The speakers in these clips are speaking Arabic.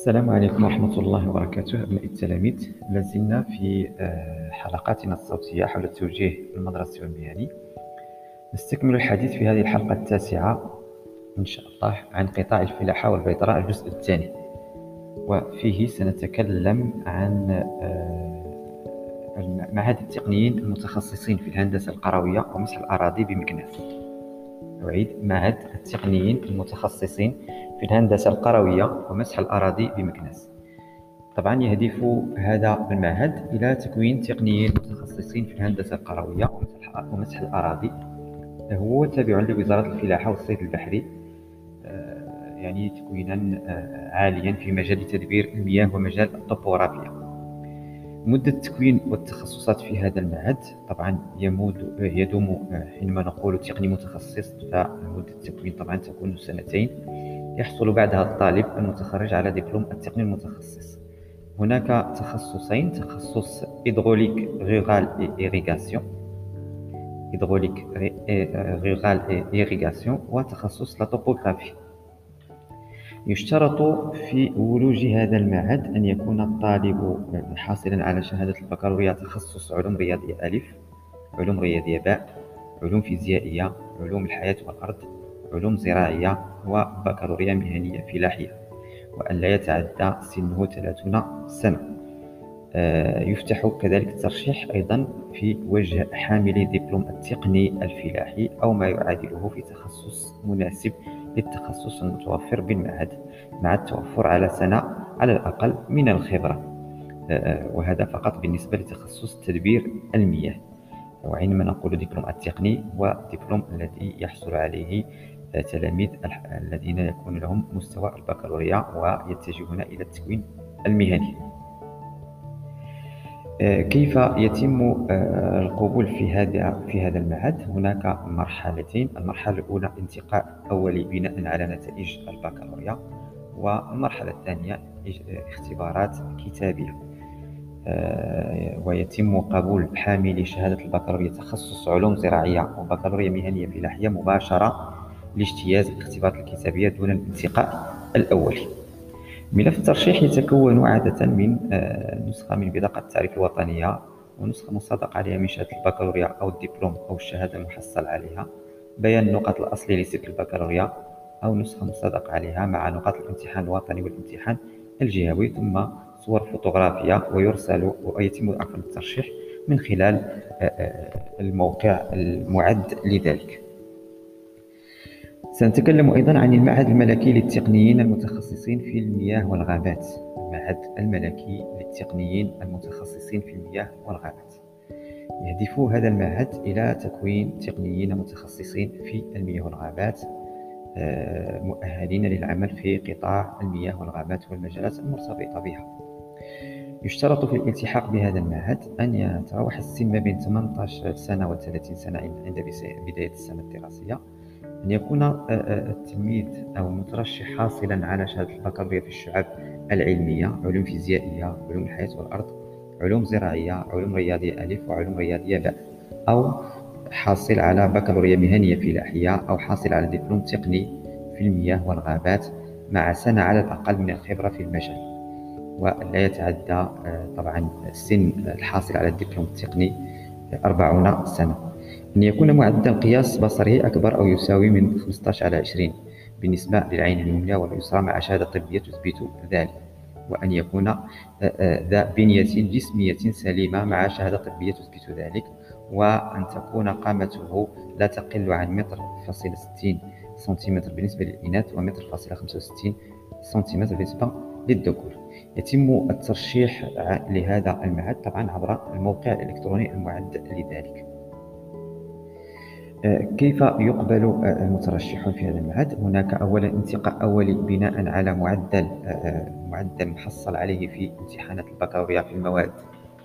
السلام عليكم ورحمة الله وبركاته. أبناء التلاميذ لازلنا في آه، حلقاتنا الصوتية حول التوجيه المدرسي والمهني نستكمل الحديث في هذه الحلقة التاسعة إن شاء الله عن قطاع الفلاحة والبيطراء الجزء الثاني. وفيه سنتكلم عن آه، معهد التقنيين المتخصصين في الهندسة القروية ومسح الأراضي بمكناس. أعيد معهد التقنيين المتخصصين في الهندسة القروية ومسح الأراضي بمكناس. طبعا يهدف هذا المعهد إلى تكوين تقنيين متخصصين في الهندسة القروية ومسح الأراضي. هو تابع لوزارة الفلاحة والصيد البحري آه، يعني تكوينا آه، عاليا في مجال تدبير المياه ومجال الطبوغرافيا مدة التكوين والتخصصات في هذا المعهد طبعا يمود يدوم حينما نقول تقني متخصص فمدة التكوين طبعا تكون سنتين. يحصل بعدها الطالب المتخرج على دبلوم التقني المتخصص. هناك تخصصين تخصص hydraulique rurale et irrigation hydraulique rurale et irrigation وتخصص la topographie يشترط في ولوج هذا المعهد أن يكون الطالب حاصلا على شهادة البكالوريا تخصص علوم رياضية ألف علوم رياضية باء علوم فيزيائية علوم الحياة والأرض علوم زراعية وبكالوريا مهنية فلاحية وأن لا يتعدى سنه 30 سنة. آه، يفتح كذلك الترشيح أيضا في وجه حامل دبلوم التقني الفلاحي أو ما يعادله في تخصص مناسب للتخصص المتوفر بالمعهد مع التوفر على سنة على الأقل من الخبرة. آه، آه، وهذا فقط بالنسبة لتخصص تدبير المياه وعندما نقول دبلوم التقني هو دبلوم الذي يحصل عليه التلاميذ الذين يكون لهم مستوى البكالوريا ويتجهون إلى التكوين المهني. آه، كيف يتم آه، القبول في هذا في هذا المعهد هناك مرحلتين. المرحلة الأولى انتقاء اولي بناء على نتائج البكالوريا والمرحلة الثانية اختبارات كتابية. آه، ويتم قبول حاملي شهادة البكالوريا تخصص علوم زراعية وبكالوريا مهنية فلاحيه مباشرة لاجتياز الاختبارات الكتابية دون الانتقاء الأولي ملف الترشيح يتكون عادة من آه، نسخة من بطاقة التعريف الوطنية ونسخة مصادقة عليها من شهادة البكالوريا أو الدبلوم أو الشهادة المحصل عليها بيان النقاط الأصلية لسلك البكالوريا أو نسخة مصادقة عليها مع نقاط الامتحان الوطني والامتحان الجهوي ثم صور فوتوغرافية ويرسل ويتم عفوا الترشيح من خلال آه، آه، الموقع المعد لذلك. سنتكلم أيضا عن المعهد الملكي للتقنيين المتخصصين في المياه والغابات. المعهد الملكي للتقنيين المتخصصين في المياه والغابات. يهدف هذا المعهد إلى تكوين تقنيين متخصصين في المياه والغابات آه، مؤهلين للعمل في قطاع المياه والغابات والمجالات المرتبطة بها. يشترط في الالتحاق بهذا المعهد أن يتراوح السن ما بين 18 سنة و 30 سنة عند بداية السنة الدراسية. أن يكون آه، آه، التلميذ أو المترشح حاصلا على شهادة البكالوريا في الشعب العلمية علوم فيزيائية علوم الحياة والأرض علوم زراعية علوم رياضية ألف وعلوم رياضية باء أو حاصل على بكالوريا مهنية فلاحية أو حاصل على دبلوم تقني في المياه والغابات مع سنة على الأقل من الخبرة في المجال. ولا يتعدى آه، طبعا سن الحاصل على الدبلوم التقني 40 سنة. أن يكون معدل قياس بصري أكبر أو يساوي من 15 على 20 بالنسبة للعين اليمنى واليسرى مع شهادة طبية تثبت ذلك. وأن يكون آه، آه، ذا بنية جسمية سليمة مع شهادة طبية تثبت ذلك. وأن تكون قامته لا تقل عن متر فاصلة 60 سنتيمتر بالنسبة للإناث ومتر فاصلة 65 سنتيمتر بالنسبة للذكور. يتم الترشيح لهذا المعهد طبعا عبر الموقع الإلكتروني المعد لذلك. كيف يقبل المترشحون في هذا المعهد؟ هناك أولا انتقاء أولي بناء على معدل معدل محصل عليه في امتحانات البكالوريا في المواد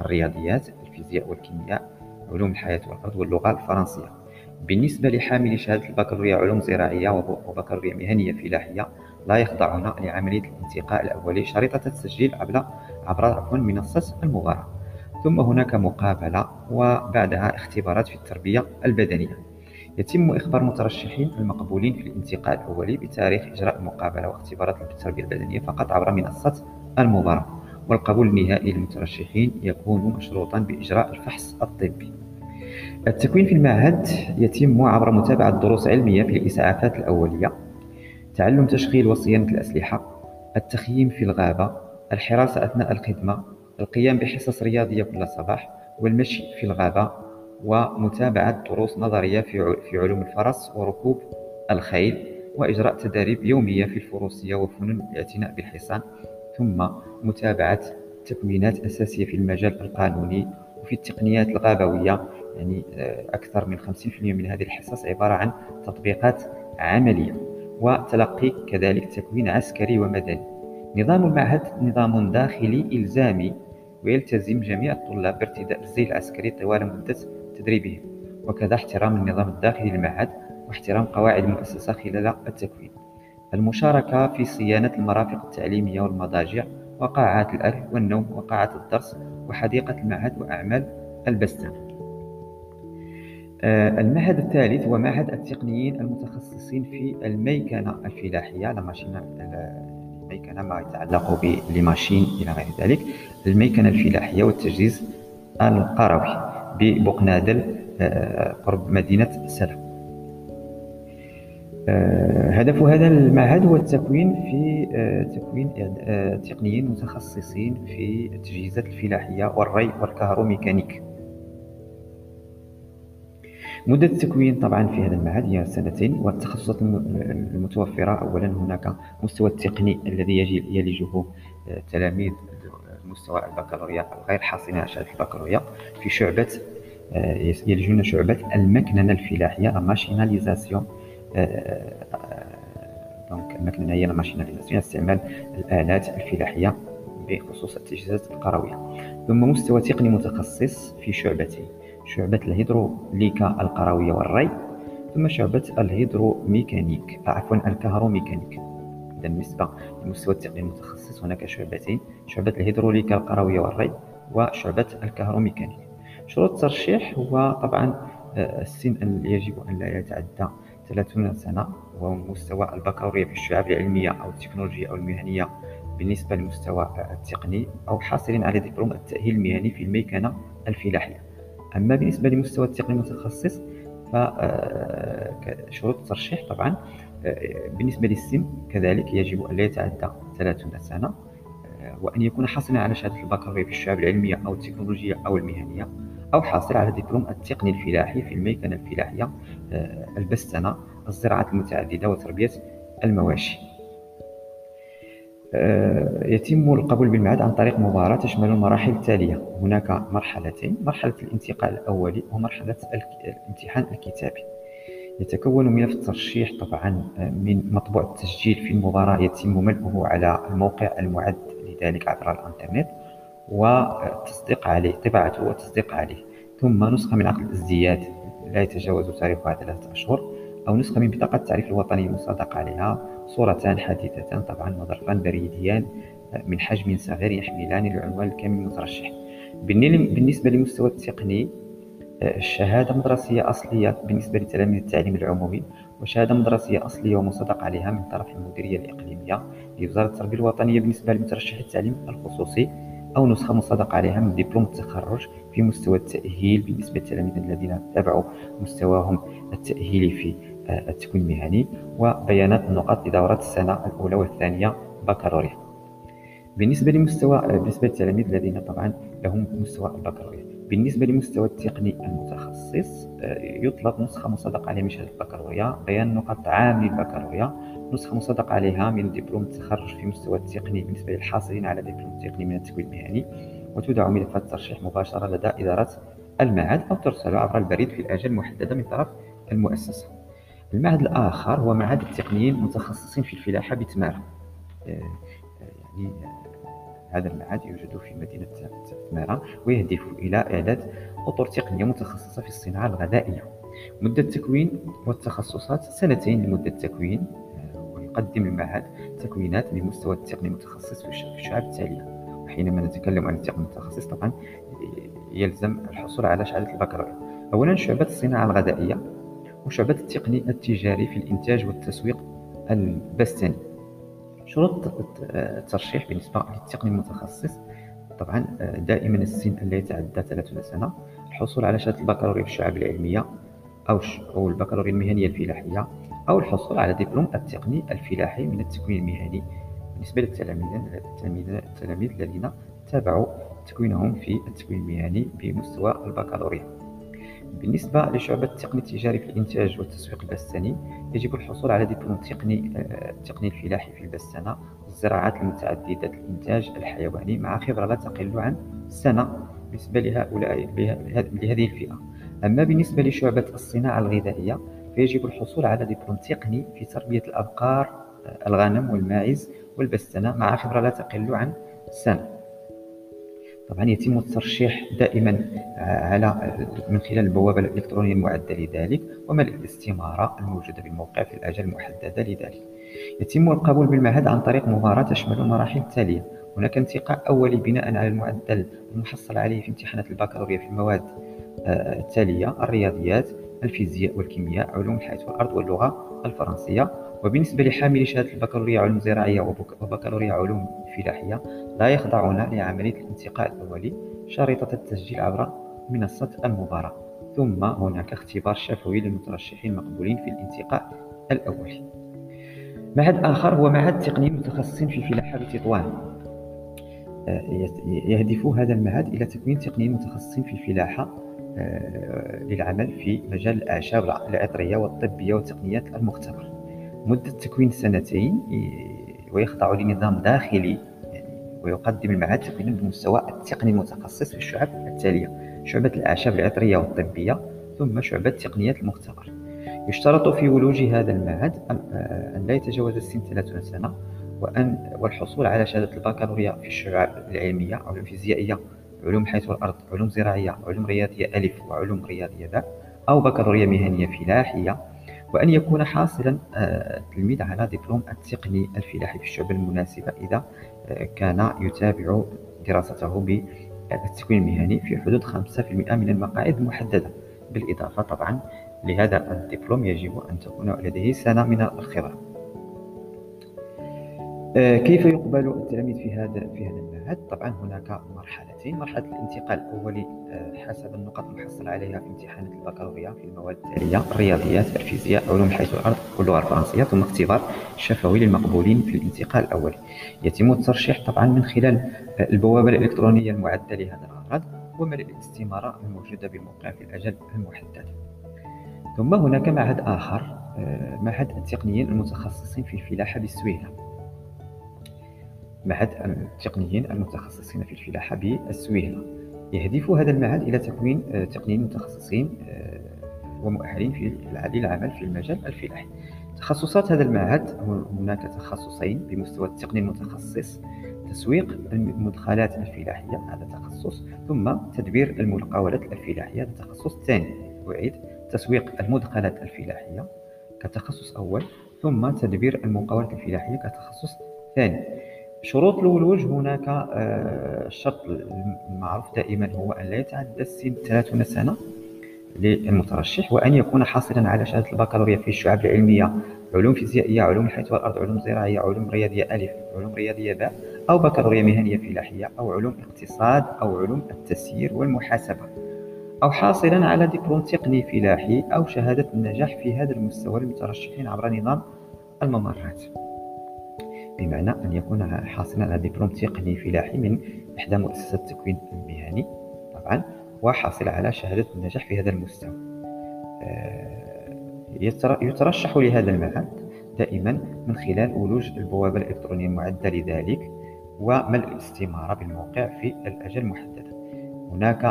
الرياضيات الفيزياء والكيمياء علوم الحياة والأرض واللغة الفرنسية. بالنسبة لحاملي شهادة البكالوريا علوم زراعية وبكالوريا مهنية فلاحية لا يخضعون لعملية الانتقاء الأولي شريطة التسجيل عبر عبر منصة المباراة. ثم هناك مقابلة وبعدها اختبارات في التربية البدنية. يتم إخبار المترشحين المقبولين في الانتقاء الأولي بتاريخ إجراء المقابلة واختبارات التربية البدنية فقط عبر منصة المباراة والقبول النهائي للمترشحين يكون مشروطا بإجراء الفحص الطبي. التكوين في المعهد يتم عبر متابعة دروس علمية في الإسعافات الأولية تعلم تشغيل وصيانة الأسلحة التخييم في الغابة الحراسة أثناء الخدمة القيام بحصص رياضية كل صباح والمشي في الغابة ومتابعة دروس نظرية في علوم الفرس وركوب الخيل وإجراء تدريب يومية في الفروسية وفنون الاعتناء بالحصان ثم متابعة تكوينات أساسية في المجال القانوني وفي التقنيات الغابوية. يعني آه، أكثر من 50% من هذه الحصص عبارة عن تطبيقات عملية وتلقي كذلك تكوين عسكري ومدني. نظام المعهد نظام داخلي إلزامي ويلتزم جميع الطلاب بارتداء الزي العسكري طوال مدة تدريبهم وكذا احترام النظام الداخلي للمعهد واحترام قواعد المؤسسة خلال التكوين. المشاركة في صيانة المرافق التعليمية والمضاجع وقاعات الأكل والنوم وقاعات الدرس وحديقة المعهد وأعمال البستان. آه، المعهد الثالث هو معهد التقنيين المتخصصين في الميكنة الفلاحية الميكنة ما يتعلق بالماشين إلى غير ذلك. الميكنة الفلاحية والتجهيز القروي. ببقنادل آه، قرب مدينة سلام. آه، هدف هذا المعهد هو التكوين في تكوين تقنيين متخصصين في التجهيزات الفلاحية والري والكهروميكانيك. مدة التكوين طبعا في هذا المعهد هي سنتين والتخصصات المتوفرة. أولا هناك مستوى التقني الذي يلجه آه، تلاميذ مستوى البكالوريا الغير حاصلين على شهادة البكالوريا. في شعبة آه، يلجون شعبة المكننة الفلاحية la machinalisation donc المكننة هي la machinalisation استعمال الآلات الفلاحية بخصوص التجهيزات القروية. ثم مستوى تقني متخصص في شعبتين شعبة الهيدروليكا القروية والري ثم شعبة الهيدروميكانيك عفوا الكهروميكانيك. إذا بالنسبة للمستوى التقني المتخصص. هناك شعبتين شعبة الهيدروليكا القروية والري وشعبة الكهروميكانيك. شروط الترشيح هو طبعا آه، السن يجب أن لا يتعدى 30 سنة ومستوى البكالوريا في الشعب العلمية أو التكنولوجية أو المهنية بالنسبة للمستوى التقني أو حاصل على دبلوم التأهيل المهني في الميكنة الفلاحية. أما بالنسبة لمستوى التقني المتخصص فشروط آه، الترشيح طبعا بالنسبة للسن كذلك يجب أن لا يتعدى 30 سنة آه، وأن يكون حاصلا على شهادة البكالوريا في الشعب العلمية أو التكنولوجية أو المهنية أو حاصل على دبلوم التقني الفلاحي في الميكنة الفلاحية البستنة الزراعات المتعددة وتربية المواشي. آه، يتم القبول بالمعهد عن طريق مباراة تشمل المراحل التالية. هناك مرحلتين مرحلة الانتقاء الأولي ومرحلة الامتحان الكتابي. يتكون ملف الترشيح طبعا آه، من مطبوع التسجيل في المباراة يتم ملئه على الموقع المعد لذلك عبر الإنترنت والتصديق عليه طباعته والتصديق عليه. ثم نسخة من عقد الازدياد لا يتجاوز تاريخها ثلاثة أشهر أو نسخة من بطاقة التعريف الوطني المصادق عليها صورتان حديثتان طبعا وظرفان بريديان من حجم صغير يحملان العنوان الكامل المترشح بالنسبة للمستوى التقني الشهادة مدرسية أصلية بالنسبة لتلاميذ التعليم العمومي وشهادة مدرسية أصلية ومصدق عليها من طرف المديرية الإقليمية لوزارة التربية الوطنية بالنسبة لمترشح التعليم الخصوصي أو نسخة مصدق عليها من دبلوم التخرج في مستوى التأهيل بالنسبة للتلاميذ الذين تابعوا مستواهم التأهيلي في التكوين المهني وبيانات النقاط لدورات السنة الأولى والثانية بكالوريا. بالنسبة لمستوى بالنسبة للتلاميذ الذين طبعا لهم مستوى البكالوريا. بالنسبة لمستوى التقني المتخصص يطلب نسخة مصدق عليها من شهادة البكالوريا بيان نقاط عام للبكالوريا. نسخة مصدق عليها من دبلوم التخرج في مستوى التقني بالنسبة للحاصلين على دبلوم تقني من التكوين المهني. وتودع ملفات الترشيح مباشرة لدى إدارة المعهد أو ترسل عبر البريد في الآجال المحددة من طرف المؤسسة. المعهد الآخر هو معهد التقنيين المتخصصين في الفلاحة بتمارا آه، آه، يعني آه، هذا المعهد يوجد في مدينة تمارا ويهدف إلى إعداد أطر تقنية متخصصة في الصناعة الغذائية مدة التكوين والتخصصات سنتين لمدة التكوين ويقدم المعهد تكوينات لمستوى التقني المتخصص في الشعب التالية وحينما نتكلم عن التقني المتخصص طبعا يلزم الحصول على شهادة البكالوريا أولا شعبة الصناعة الغذائية وشعبة التقني التجاري في الإنتاج والتسويق البستاني شروط الترشيح بالنسبة للتقني المتخصص. طبعا دائما السن لا يتعدى 30 سنة الحصول على شهادة البكالوريا في الشعب العلمية أو البكالوريا المهنية الفلاحية أو الحصول على دبلوم التقني الفلاحي من التكوين المهني. بالنسبة للتلاميذ الذين تابعوا تكوينهم في التكوين المهني بمستوى البكالوريا. بالنسبة لشعبة التقني التجاري في الإنتاج والتسويق البستاني يجب الحصول على دبلوم تقني التقني آه، الفلاحي في البستانة والزراعات المتعددة الإنتاج الحيواني مع خبرة لا تقل عن سنة بالنسبة لهؤلاء لهذه الفئة. أما بالنسبة لشعبة الصناعة الغذائية فيجب الحصول على دبلوم تقني في تربية الأبقار آه، الغنم والماعز والبستنة مع خبرة لا تقل عن سنة. طبعا يتم الترشيح دائما على من خلال البوابة الإلكترونية المعدة لذلك وملء الاستمارة الموجودة بالموقع في الأجل المحددة لذلك. يتم القبول بالمعهد عن طريق مباراة تشمل المراحل التالية هناك انتقاء أولي بناء على المعدل المحصل عليه في امتحانات البكالوريا في المواد آه، التالية الرياضيات الفيزياء والكيمياء علوم الحياة والأرض واللغة الفرنسية. وبالنسبة لحاملي شهادة البكالوريا علوم زراعية وبكالوريا علوم فلاحية لا يخضعون لعملية الانتقاء الأولي شريطة التسجيل عبر منصة المباراة. ثم هناك اختبار شفوي للمترشحين المقبولين في الانتقاء الأولي معهد آخر هو معهد تقني المتخصصين في الفلاحة بتطوان. آه، يهدف هذا المعهد إلى تكوين تقنيين متخصصين في الفلاحة آه، للعمل في مجال الأعشاب العطرية والطبية والتقنيات المختبر مدة تكوين سنتين ويخضع لنظام داخلي يعني ويقدم المعهد تكوينا بالمستوى التقني المتخصص في الشعب التالية شعبة الأعشاب العطرية والطبية ثم شعبة تقنيات المختبر. يشترط في ولوج هذا المعهد آه، أن لا يتجاوز السن 30 سنة وأن والحصول على شهادة البكالوريا في الشعب العلمية أو الفيزيائية علوم الحياة والأرض علوم زراعية علوم رياضية ألف وعلوم رياضية باء أو بكالوريا مهنية فلاحية وأن يكون حاصلا التلميذ آه، على دبلوم التقني الفلاحي في الشعب المناسبة إذا آه، كان يتابع دراسته بالتكوين المهني في حدود 5% من المقاعد المحددة بالإضافة طبعا لهذا الدبلوم يجب أن تكون لديه سنة من الخبرة. آه، كيف يقبل التلاميذ في هذا في هذا المعهد؟ طبعا هناك مرحلتين، مرحلة الانتقال الأولي آه، حسب النقط المحصل عليها في امتحانات البكالوريا في المواد التالية الرياضيات، الفيزياء، علوم الحياة والأرض واللغة الفرنسية، ثم اختبار شفوي للمقبولين في الانتقال الأولي. يتم الترشيح طبعا من خلال آه، البوابة الإلكترونية المعدة لهذا الغرض وملء الاستمارة الموجودة بالموقع في الأجل المحدد. ثم هناك معهد آخر معهد التقنيين المتخصصين في الفلاحة بالسويلة. معهد التقنيين المتخصصين في الفلاحة بالسويهلة يهدف هذا المعهد إلى تكوين آه، تقنيين متخصصين آه، ومؤهلين في للعمل في المجال الفلاحي. تخصصات هذا المعهد هناك تخصصين بمستوى التقني المتخصص تسويق المدخلات الفلاحية هذا تخصص ثم تدبير المقاولات الفلاحية هذا تخصص ثاني. أعيد تسويق المدخلات الفلاحية كتخصص أول ثم تدبير المقاولات الفلاحية كتخصص ثاني. شروط الولوج هناك آه، الشرط المعروف دائما هو أن لا يتعدى السن 30 سنة للمترشح وأن يكون حاصلا على شهادة البكالوريا في الشعب العلمية علوم فيزيائية علوم الحياة والأرض علوم زراعية علوم رياضية ألف علوم رياضية باء أو بكالوريا مهنية فلاحية أو علوم اقتصاد أو علوم التسيير والمحاسبة أو حاصلا على دبلوم تقني فلاحي أو شهادة النجاح في هذا المستوى للمترشحين عبر نظام الممرات. بمعنى أن يكون حاصلا على دبلوم تقني فلاحي من إحدى مؤسسات التكوين المهني طبعا وحاصل على شهادة النجاح في هذا المستوى. آه، يترشح لهذا المعهد دائما من خلال ولوج البوابة الإلكترونية المعدة لذلك وملء الاستمارة بالموقع في الأجل المحددة. هناك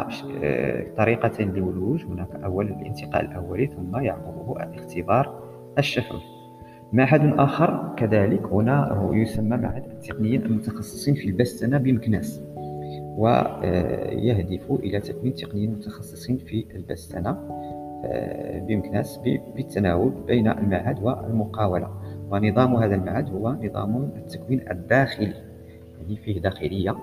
آه، طريقتين للولوج هناك أول الانتقال الأولي ثم يعقبه الاختبار الشفوي. معهد آخر كذلك هنا يسمى معهد التقنيين المتخصصين في البستنة بمكناس ويهدف إلى تكوين تقنيين متخصصين في البستنة آه، بمكناس بالتناوب بين المعهد والمقاولة. ونظام هذا المعهد هو نظام التكوين الداخلي يعني فيه داخلية.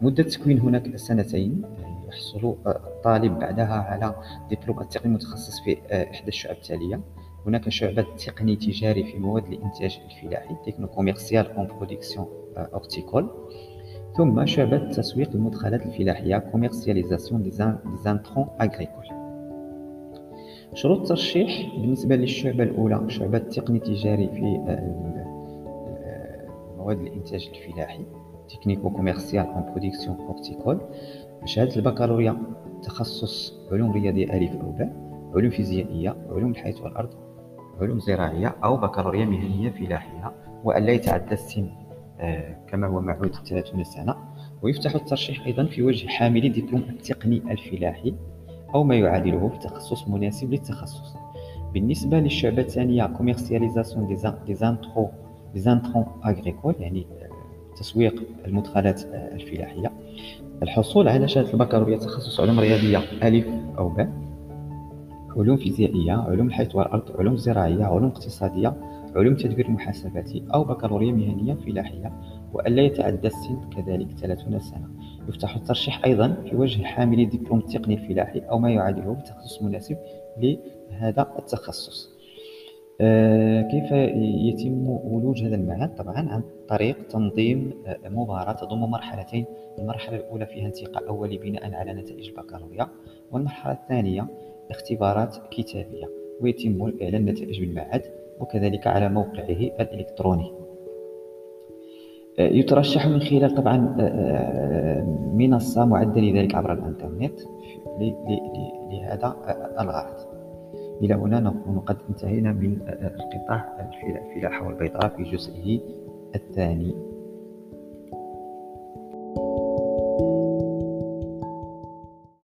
مدة التكوين هناك سنتين يحصل الطالب بعدها على دبلوم التقني المتخصص في إحدى الشعب التالية. هناك شعبة تقني تجاري في مواد الإنتاج الفلاحي technico-commercial en production horticole ثم شعبة تسويق المدخلات الفلاحية commercialisation des intrants agricoles شروط الترشيح بالنسبة للشعبة الأولى شعبة تقني تجاري في مواد الإنتاج الفلاحي technico-commercial en production horticole شهادة البكالوريا تخصص علوم رياضية ألف أو باء علوم فيزيائية علوم الحياة والأرض. علوم زراعية أو بكالوريا مهنية فلاحية وأن لا يتعدى السن آه، كما هو معهود 30 سنة. ويفتح الترشيح أيضا في وجه حاملي دبلوم التقني الفلاحي أو ما يعادله في تخصص مناسب للتخصص. بالنسبة للشعبة الثانية commercialisation des intrants des intrants agricoles يعني آه، تسويق المدخلات آه، الفلاحية. الحصول على شهادة البكالوريا تخصص علوم رياضية ألف أو باء. علوم فيزيائية علوم الحياة والأرض علوم زراعية علوم اقتصادية علوم تدبير المحاسبات أو بكالوريا مهنية فلاحية وألا يتعدى السن كذلك 30 سنة. يفتح الترشيح أيضا في وجه حامل دبلوم التقني الفلاحي أو ما يعادله بتخصص مناسب لهذا التخصص. آه، كيف يتم ولوج هذا المعهد؟ طبعا عن طريق تنظيم آه، مباراة تضم مرحلتين. المرحلة الأولى فيها انتقاء أولي بناء على نتائج البكالوريا والمرحلة الثانية اختبارات كتابية. ويتم إعلان النتائج بالمعهد وكذلك على موقعه الإلكتروني. آه، يترشح من خلال طبعا آه، آه، منصة معدة لذلك عبر الإنترنت. لهذا الغرض. إلى هنا نكون قد انتهينا من القطاع الفلاحة والبيطرة في جزئه الثاني.